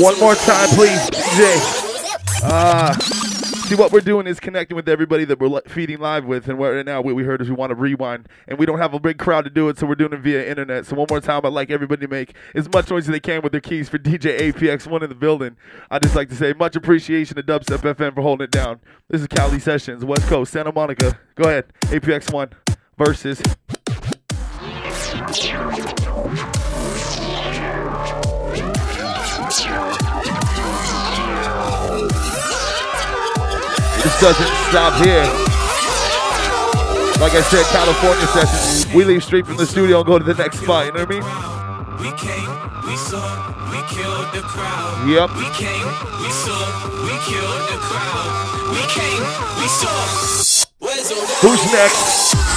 One more time, please, DJ. Ah. See, what we're doing is connecting with everybody that we're feeding live with, and right now what we heard is we want to rewind, and we don't have a big crowd to do it, so we're doing it via internet. So one more time, I'd like everybody to make as much noise as they can with their keys for DJ APX1 in the building. I'd just like to say much appreciation to Dubstep FM for holding it down. This is Cali Sessions, West Coast, Santa Monica. Go ahead, APX1 versus. This doesn't stop here. Like I said, California sessions. We leave straight from the studio and go to the next spot. You know what I mean? We came, we saw, we killed the crowd. Yep. We came, we saw, we killed the crowd. We came, we saw. Who's next?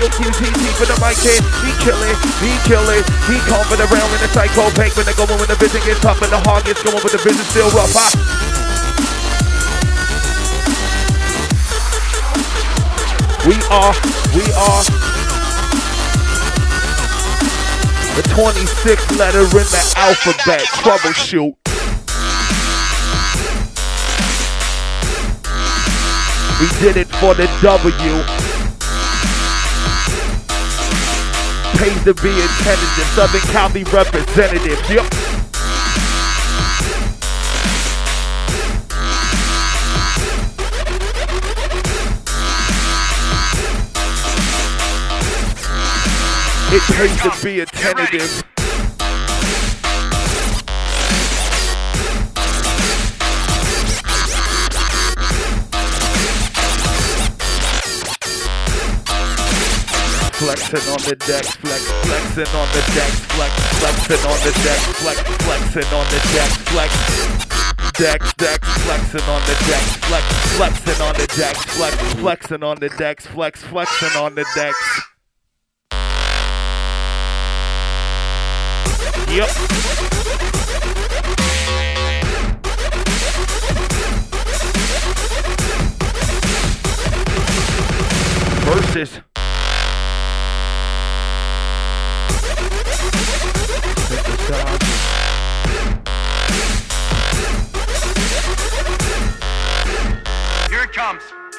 Yo, QTT for the mic kid. He kill it, he kill it. He confident around in the psycho bank when they going when the vision gets tough and the heart gets going, but the vision still rough. Huh? We are, we are the 26th letter in the alphabet. Troubleshoot. We did it for the W. pays to be intelligent. Southern County representative. Yep. It pays to be a flexing on the deck, flex, flexing on the deck, flex, flexing on the deck, flex, flexing on the deck, flex. Deck, deck, flexing on the deck, flex, flexing on the deck, flex, flexing on the decks, flex, flexing on the decks. Yep. Versus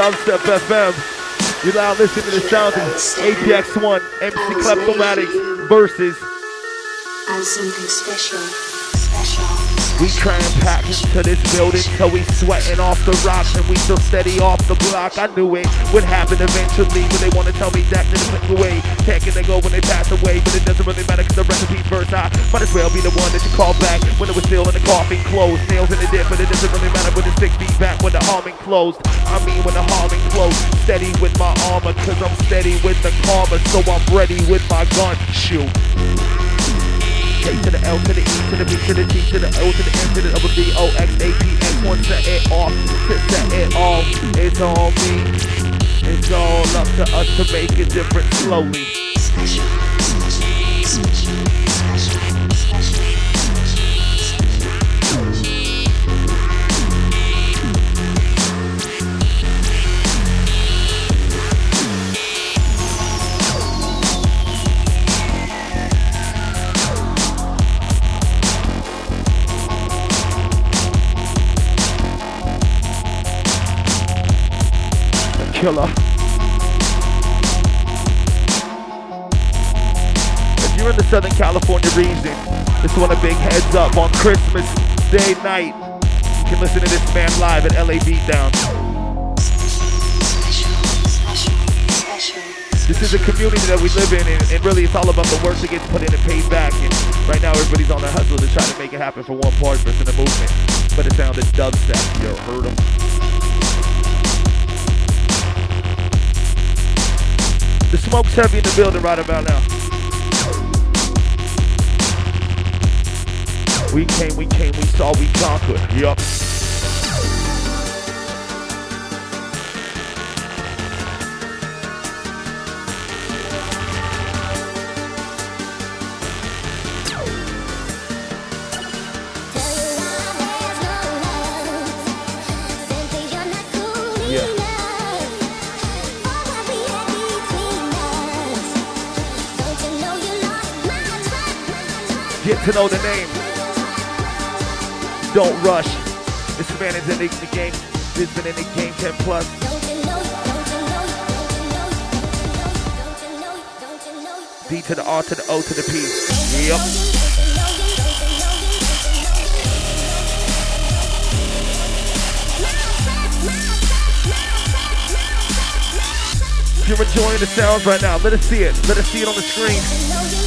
Dubstep FM. You're now listening to the sound of APX1, MC Kleptomatic versus. I'm something special. We try and pack into this building till we sweating off the rocks and we still steady off the block. I knew it would happen eventually when they wanna tell me that didn't click away. Taking they go when they pass away, but it doesn't really matter cause the recipe's versatile. Might as well be the one that you call back when it was still in the coffin closed. Nails in the dip, but it doesn't really matter when the six feet back when the harming closed. I mean when the harming closed. Steady with my armor cause I'm steady with the karma, so I'm ready with my gun. Shoot. K to the L to the E to the B to the T to the O to the N to the double D O X A P X one set it off to set it off. It's all me. It's all up to us to make it different slowly. Killer. If you're in the Southern California region, this one a big heads up on Christmas Day night. You can listen to this man live at LA Beatdown. This is a community that we live in, and, and, really it's all about the work that gets put in and paid back. And right now, everybody's on the hustle to try to make it happen for one part of the movement. But it sounded dubstep. You heard them? The smoke's heavy in the building right about now. We came, we came, we saw, we conquered. Yup. To know the name. Don't rush. This man is in the, the game. This been in the game 10 plus. D to the R to the O to the P. Yep. You're enjoying the sounds right now. Let us see it. Let us see it on the screen.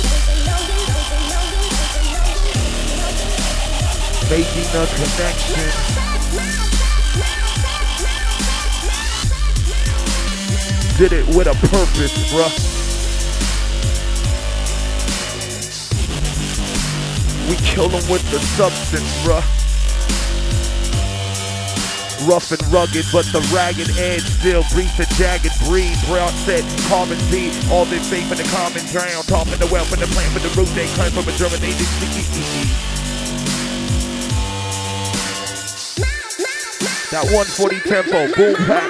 Making a connection. Did it with a purpose, bruh. We kill them with the substance, bruh. Rough and rugged, but the ragged edge still breathes a jagged breed. Brown said, carbon Z, all this faith in the common ground. Topping the wealth and the plant for the root they claim from a germinated That 140 tempo, boom back.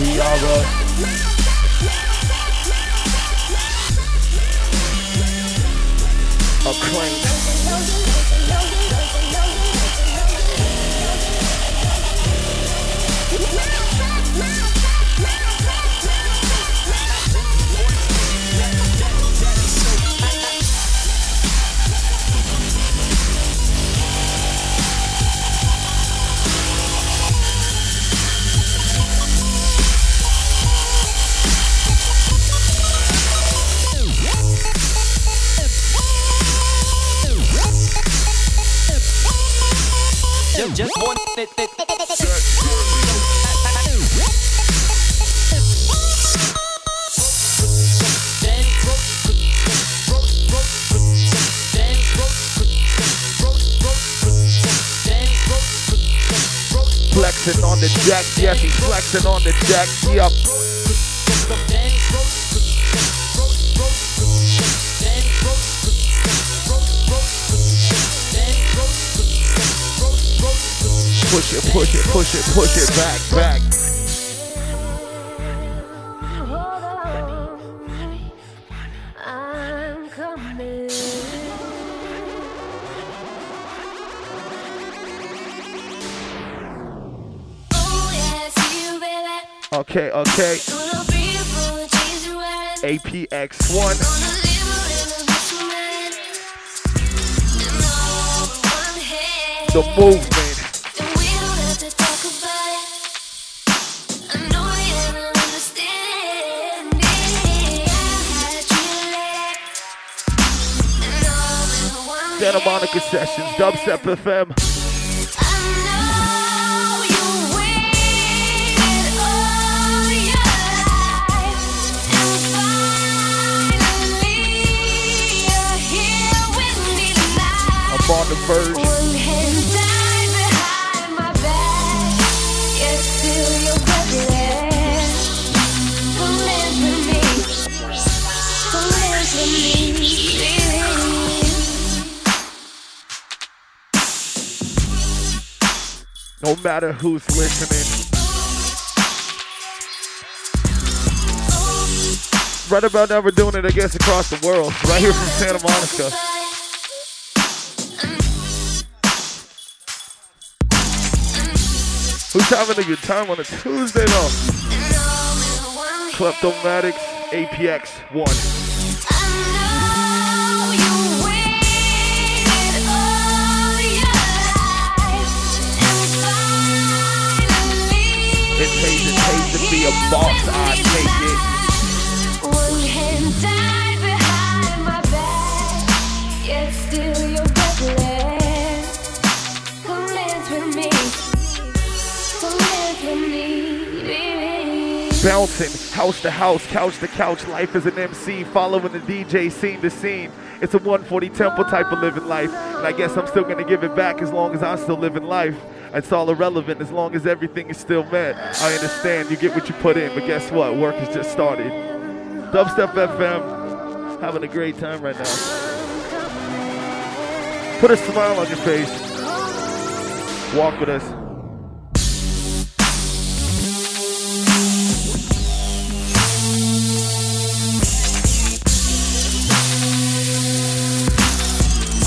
We are a acclaimed. Flexing on the jack, yes, he's flexing on the jack, yep. Push it, push it, push it, push it back, back. Okay, okay. APX1. The movement. Santa Monica Sessions, Dubstep FM. I'm on the verge. No matter who's listening. Right about now, we're doing it, I guess, across the world. Right here from Santa Monica. Who's having a good time on a Tuesday, though? Kleptomatics APX 1. the boss, I take it. With me. Bouncing house to house, couch to couch, life as an MC, following the DJ scene to scene. It's a 140 tempo type of living life, and I guess I'm still gonna give it back as long as I'm still living life. It's all irrelevant as long as everything is still met. I understand you get what you put in, but guess what? Work has just started. Dubstep FM, having a great time right now. Put a smile on your face. Walk with us.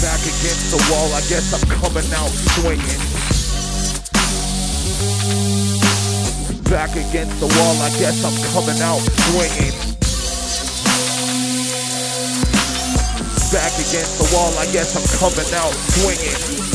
Back against the wall, I guess I'm coming out swinging. Back against the wall, I guess I'm coming out swinging. Back against the wall, I guess I'm coming out swinging.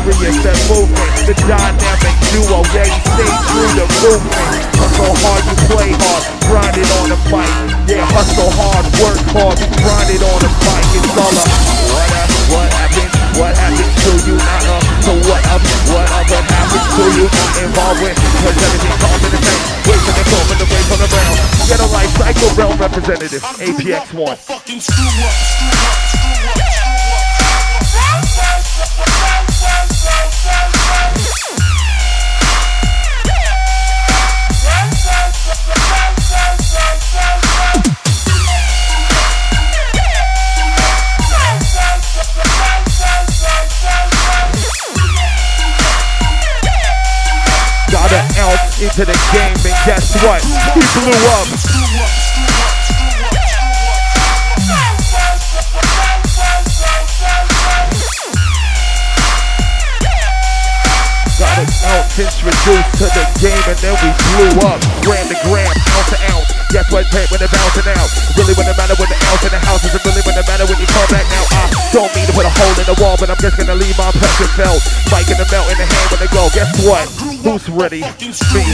And curious that movement. The dynamic duo. Yeah, you stay true to movement. Hustle hard, you play hard. Grind it on the mic. Yeah, hustle hard, work hard. Grind it on the mic. It's all a what up, what happened, what happened to you? Uh-uh. So what up, what up, what happened to you? Not involved with, cause everything comes in the same. Wait for the call, for the wait for the realm. Get a life cycle realm representative. APX1. Fucking screw up, screw up, screw up, into the game, and guess what? He blew up. Got an ounce introduced to the game, and then we blew up. Gram to gram, ounce to ounce. Guess what? Pay when they're bouncing out. Really when it matter when the ounce in the house is really when it matter when you come back now. I don't mean to put a hole in the wall, but I'm just gonna leave my impression felt. Mic in the melt in the hand when they go. Guess what? Who's ready? Me.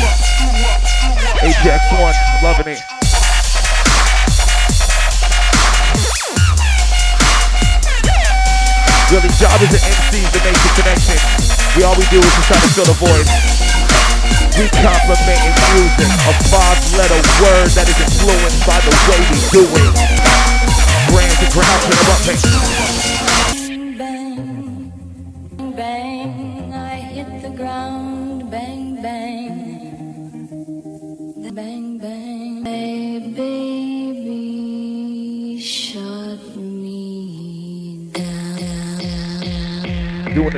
APX one, loving it. Really, job is the MC's to make the connection. We all we do is just try to fill the void. We complimenting music, a five-letter word that is influenced by the way we do it. Brands and grounds interrupting. Bang,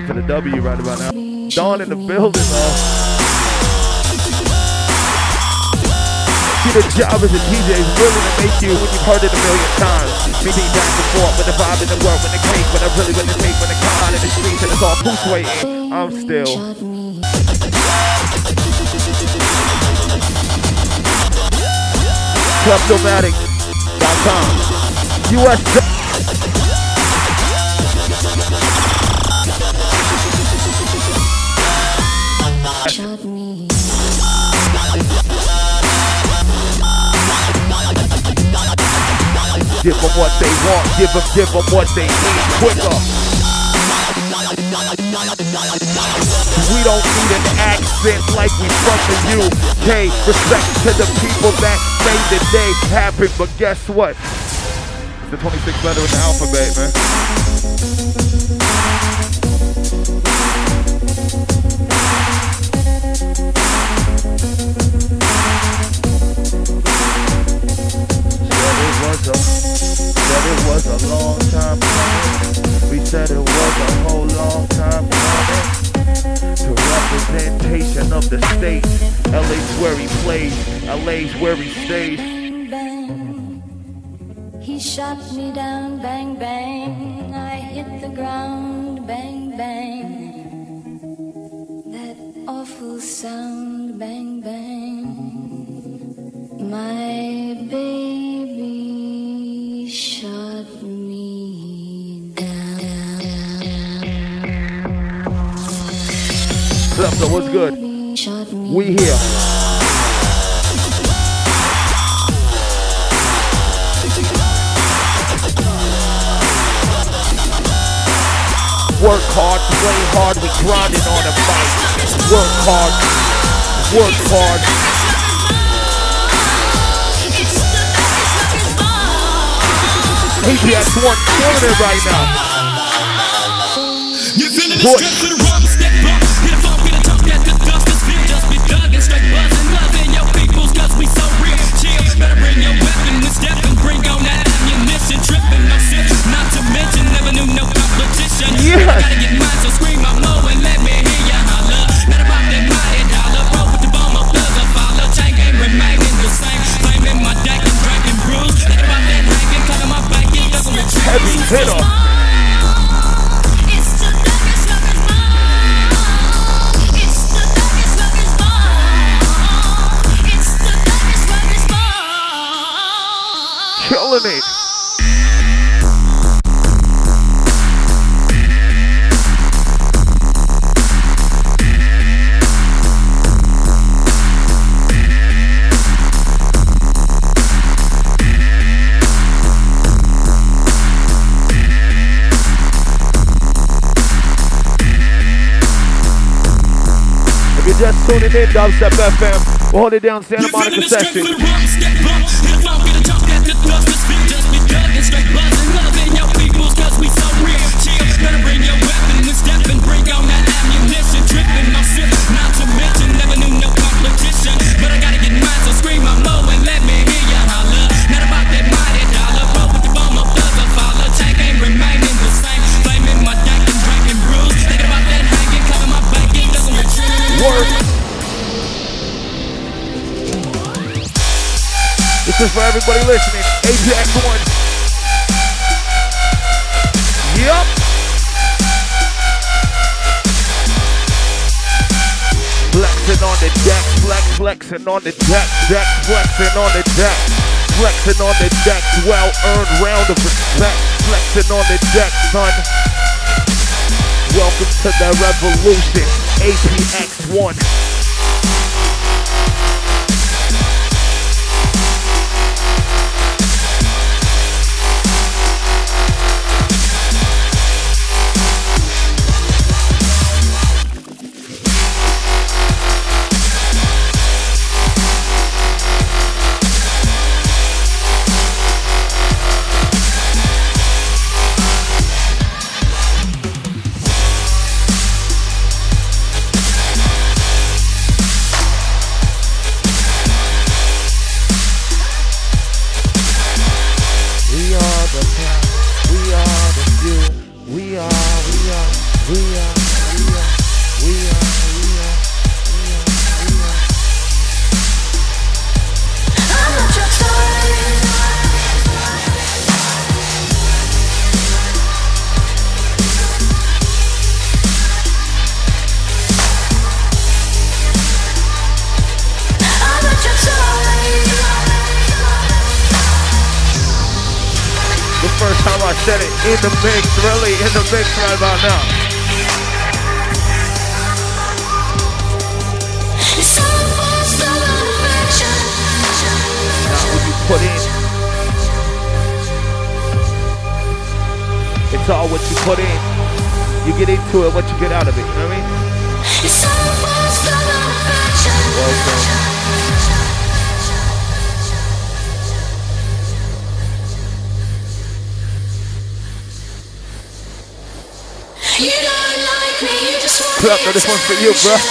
for the W right about now. Dawn in the building, man. See, the job as a DJ is willing to make you when you've heard it a million times. Meeting back and forth with the vibe and the work, when the cake, when I really with the tape, when the con in the streets and it's all who's waiting. I'm still. Kleptomatic.com. US Shot me. Give them what they want. Give them, give them what they need. Quicker. We don't need an accent like we from the UK. Respect to the people that made the day happen. But guess what? It's the 26th letter in the alphabet, man. Said it was a whole long time coming. To representation of the state. LA's where he plays. LA's where he stays. Bang, bang. He shot me down, bang, bang. I hit the ground, bang, bang. That awful sound, bang, bang. What's good? Baby shot me We here. Work hard, play hard, we grinding on a fight. Work hard, work hard. APX one killing it right now. You feeling the stress of the darkest bomb. Killing it. Tuning in, Dubstep FM, We're holding down Santa Monica section. is for everybody listening. APX One. Yup. Flexing on the deck, flex, flexing on the deck, deck, flexing on the deck, flexing on the deck, well earned round of respect, flexing on the deck, son. Welcome to the revolution, APX1. In the mix, really, in the mix right about now. It's almost love and affection. Not what you put in. It's all what you put in. You get into it, what you get out of it. You know what I mean? It's almost love and affection. Welcome. You don't like me, you just want the no, this one's for you, attention. Love.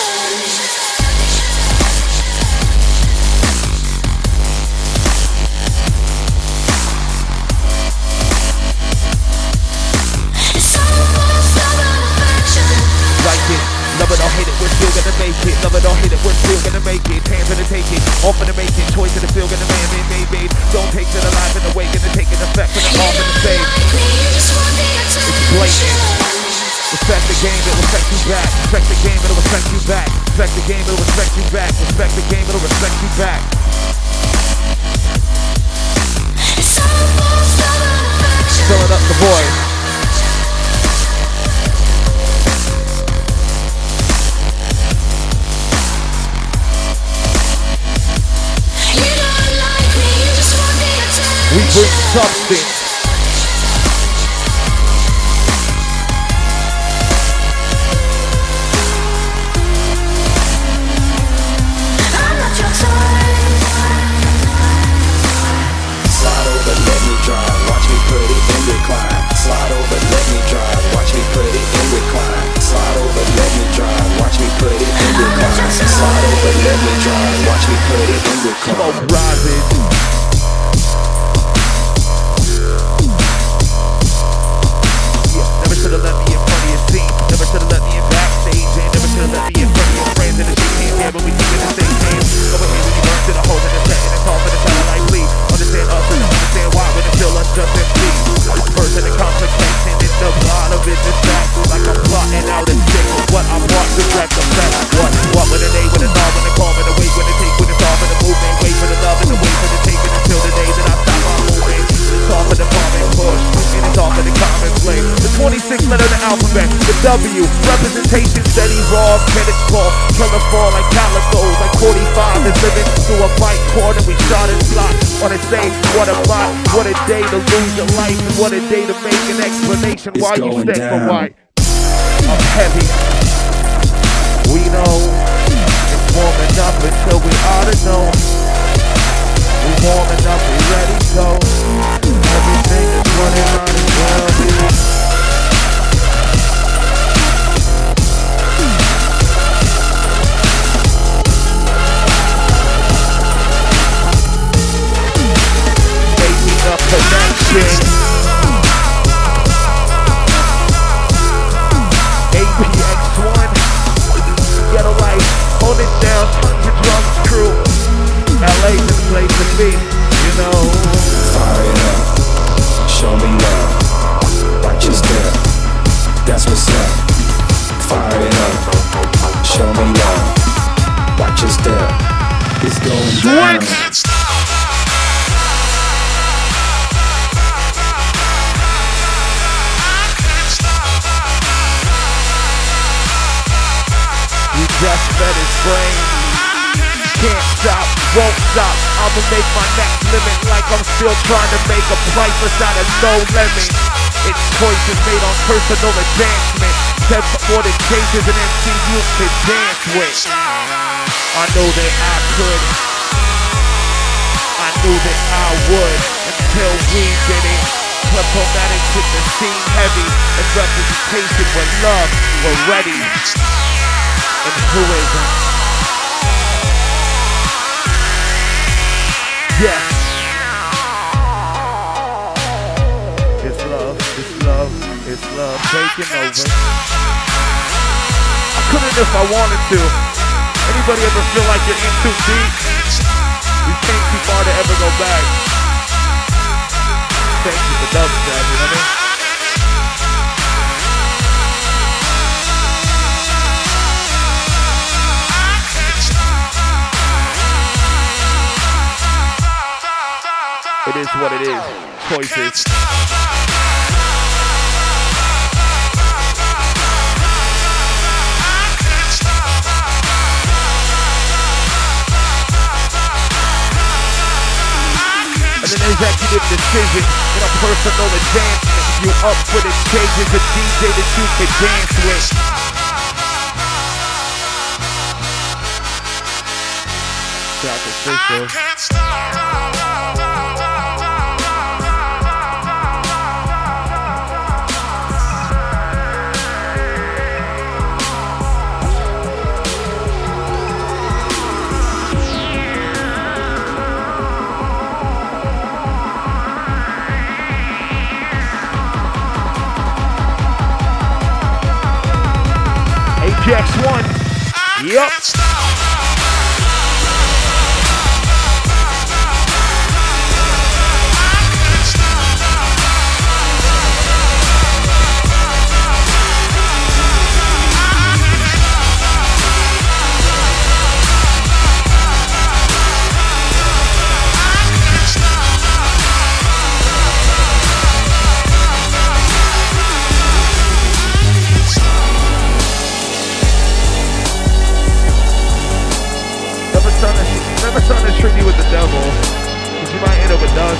Like it. It hate it, we're still gonna make it. Love it or hate it, we're still gonna make it. Hands gonna it, in the making, choice in the field, gonna man, made, made. Don't take it alive in the wake, gonna take it effect, gonna in the just want the blatant. Respect the game, it'll respect you back. Respect the game, it'll respect you back. Respect the game, it'll respect you back. Respect the game, it'll respect you back. It's almost love and affection. Filling up the void. You don't like me, you just want the attention. We bring substance. Let me me never should've let me in front of your. Never should've let me in backstage. And never should've let me W. Representation steady raw. Credit call. Killer fall like calicos. Like 45 is living through a bike. And we shot and slot. On a say, what a bot. What a day to lose your life. And what a day to make an explanation It's why you stand for white. I'm heavy. We know it's warming up until we ought to know. We warming up, we ready, to go. Everything is running as well, A. APX1, Ghetto Life, hold it down, tons of drums crew. LA's the place to be, make my next limit like I'm still trying to make a priceless out of no lemon. It's choices made on personal advancement. Step more than changes an MC you could dance with. I know that I could. I knew that I would until we did it. Kleptomatic hit the scene heavy and representation with love. We're ready. And who isn't? Yes. It's love, it's love, it's love taking over. I couldn't if I wanted to. Anybody ever feel like you're in too deep? You came too far to ever go back. Thank you for dubstep, you know what I mean? It is what it is. Choices. And an executive decision and a personal advancement. You up for the changes, a DJ that you can dance with. Stop. Stop. Stop. APX one. Treat you with the devil. Cause you might end up with dog.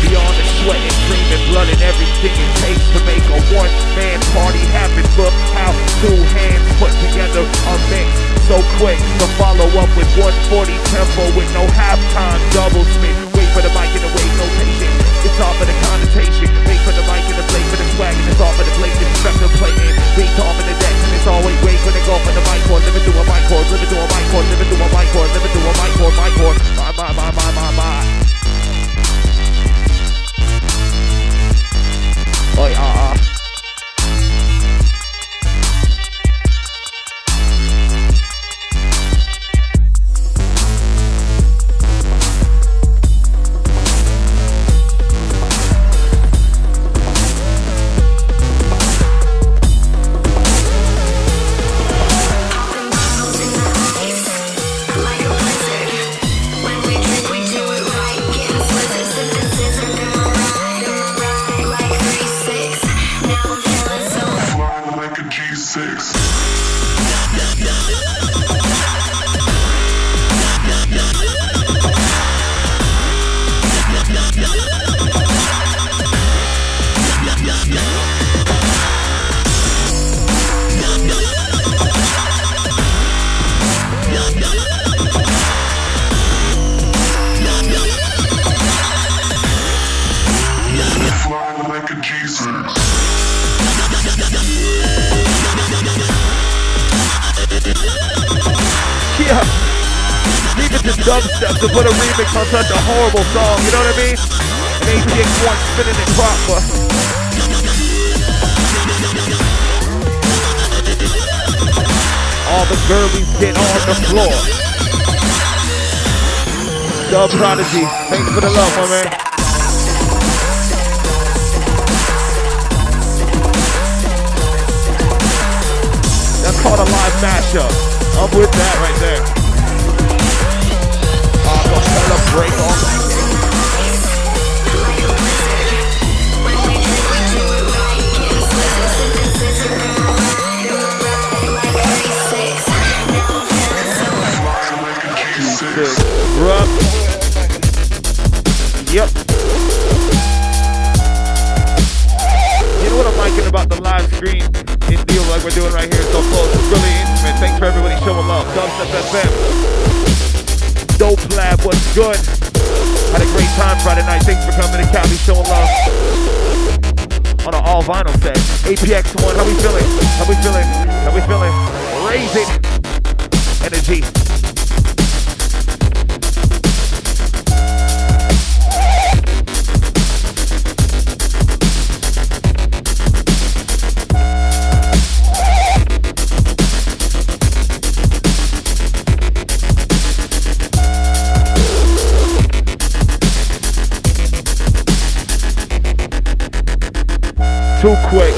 Beyond the sweat and cream and blood and everything it takes to make a one-man party happen. Look how two hands put together a mix so quick to follow up with 140 tempo with no halftime double spin. Wait for the mic and the wave notation. It's all for the connotation. Wait for the mic and the play for the swag and it's all for the play. Disrespectful playing. Beat off in the deck and it's always Yeah. It to dubstep to put a remix on such a horrible song, you know what I mean? And APX one spinning it proper. All the girlies get on the floor. Dub Prodigy, thanks for the love, my man. Called a live mashup. I'm with that right there. Uh, I'm gonna a G6. good. Bruh. Yep. You know what I'm liking about the live stream and deal like we're doing right here so close? It's really intimate. Thanks for everybody showing love. Dubstep FM. Dope Lab, what's good? Had a great time Friday night. Thanks for coming to Cali showing love. On an all vinyl set. APX one, how we feeling? How we feeling? How we feeling? Raise it. Energy. Too quick.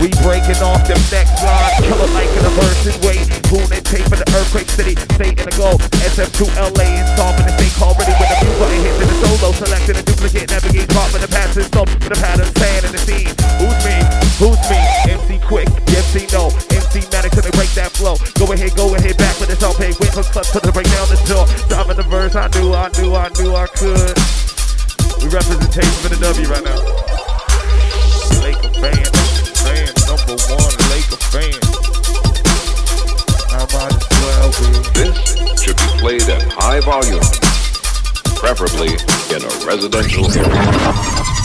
We breaking off them next line, killer like in a versus way. Boone and tape for the earthquake city, stay in the go. SF2 LA I knew, I knew, I knew I could. We representation for the W right now. Laker fan, fan, number one, Laker fan. I might as well. This should be played at high volume, preferably in a residential area.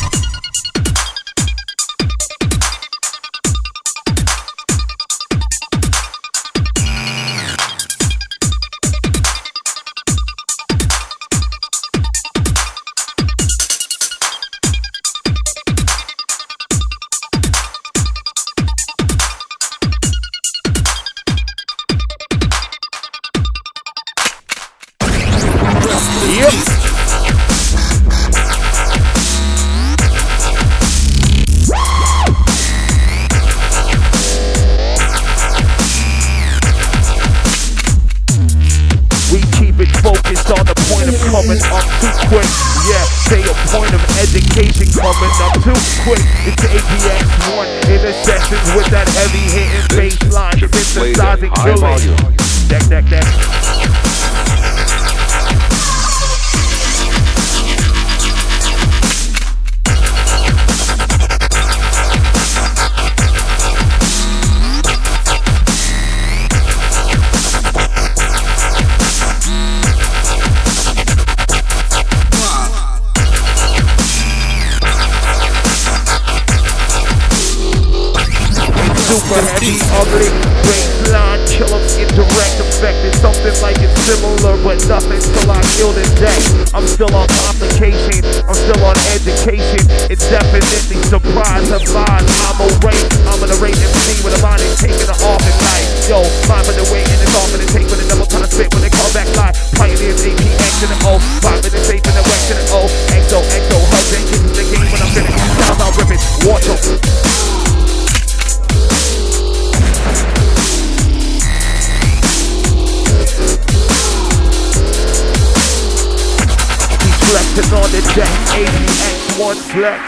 Indirect effect. It's something like it's similar, but nothing till I kill this day. I'm still on complication, I'm still on education. It's definitely surprise of mine. I'm a race, I'm an array MC with a mind is taking it off at night. Yo, five minute wait and it's off in the tape when the devil trying to spit when they call back live. Pioneers, APX to the O, five minutes safe in the to the O. Exo, exo, hugs and kisses the game when I'm finished. Sounds out ripping, watch 'em. Flexing on the deck, APX1 flex.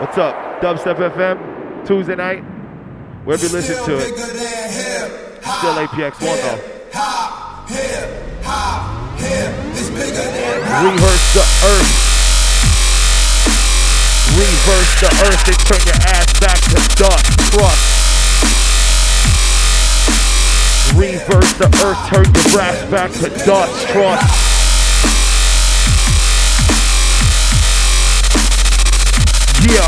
What's up? Dubstep FM, Tuesday night. Wherever you listen to it. Still APX1 though. Rehearse the earth. Reverse the earth and turn your ass back to dust. Trust. Reverse the earth, turn your brass back to dust. Trust. Yeah.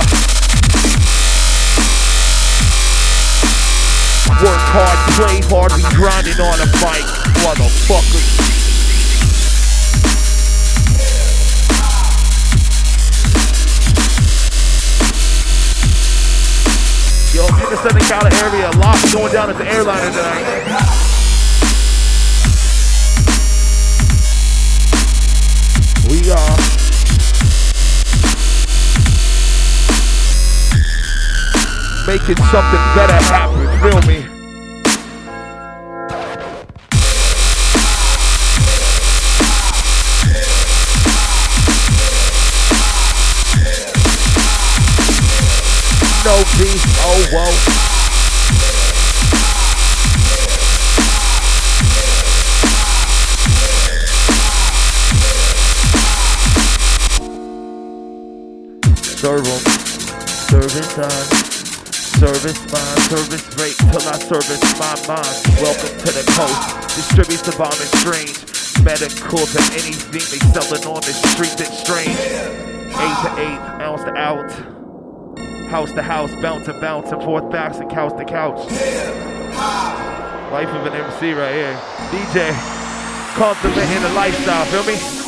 Work hard, play hard, we grinding on a mic, motherfuckers. Yo, you're in the Southern Cali area, a lot going down at the airliner tonight. We are making something better happen. Feel me? No beef, oh whoa. Serve 'em. Service time. Service mine, service rate till I service my mind. Welcome to the coast. Distributes the bomb and strange. Medical to anything they selling on the street that's strange. Eight to eight, ounce to ounce. House to house, bounce and bounce, bouncing, forth backs and couch to couch. Life of an MC right here. DJ, complimenting the lifestyle, feel me?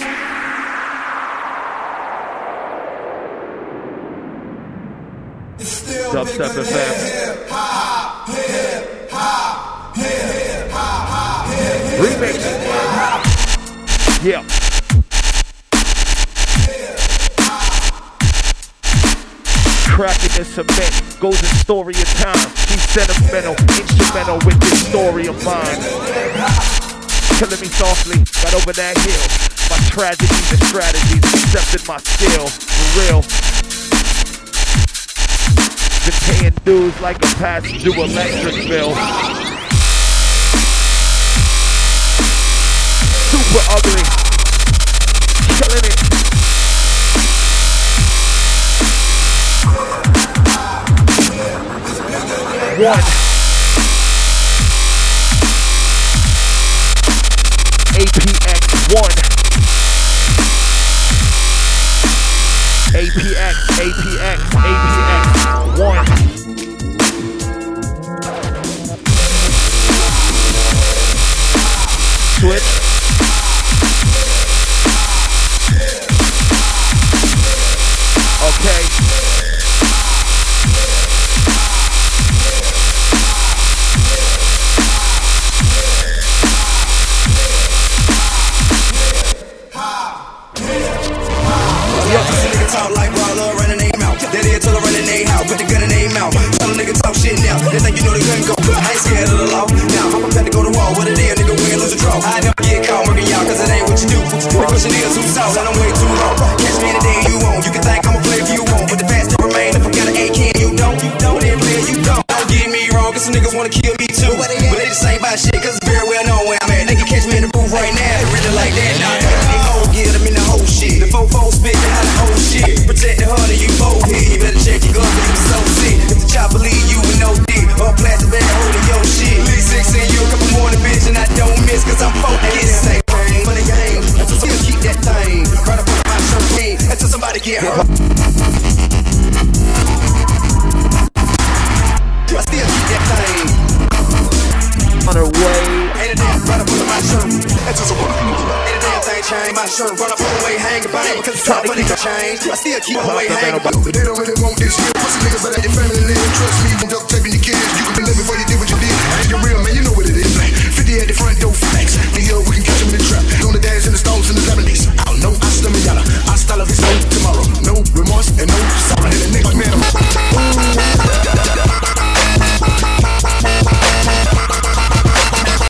Dubstep FM. Remix. Yeah. Cracking in cement goes a story of time. He's sentimental, instrumental with this story of mine. Killing me softly, got over that hill. My tragedies and strategies, accepted my skill, for real. Been paying dues like a passenger electric bill. Super ugly. Killing it. One. APX one. years. Who's out? And I'm way too long. Catch me any day you want. You can think I'm a player if you want. But the fast to remain, if I got an AK you don't, you don't, then play you don't. Don't get me wrong, cause some niggas wanna kill me too. But they just ain't about shit, cause Change. I still keep my way hanging. They don't really want this shit. Pussy niggas that their family live. Trust me, don't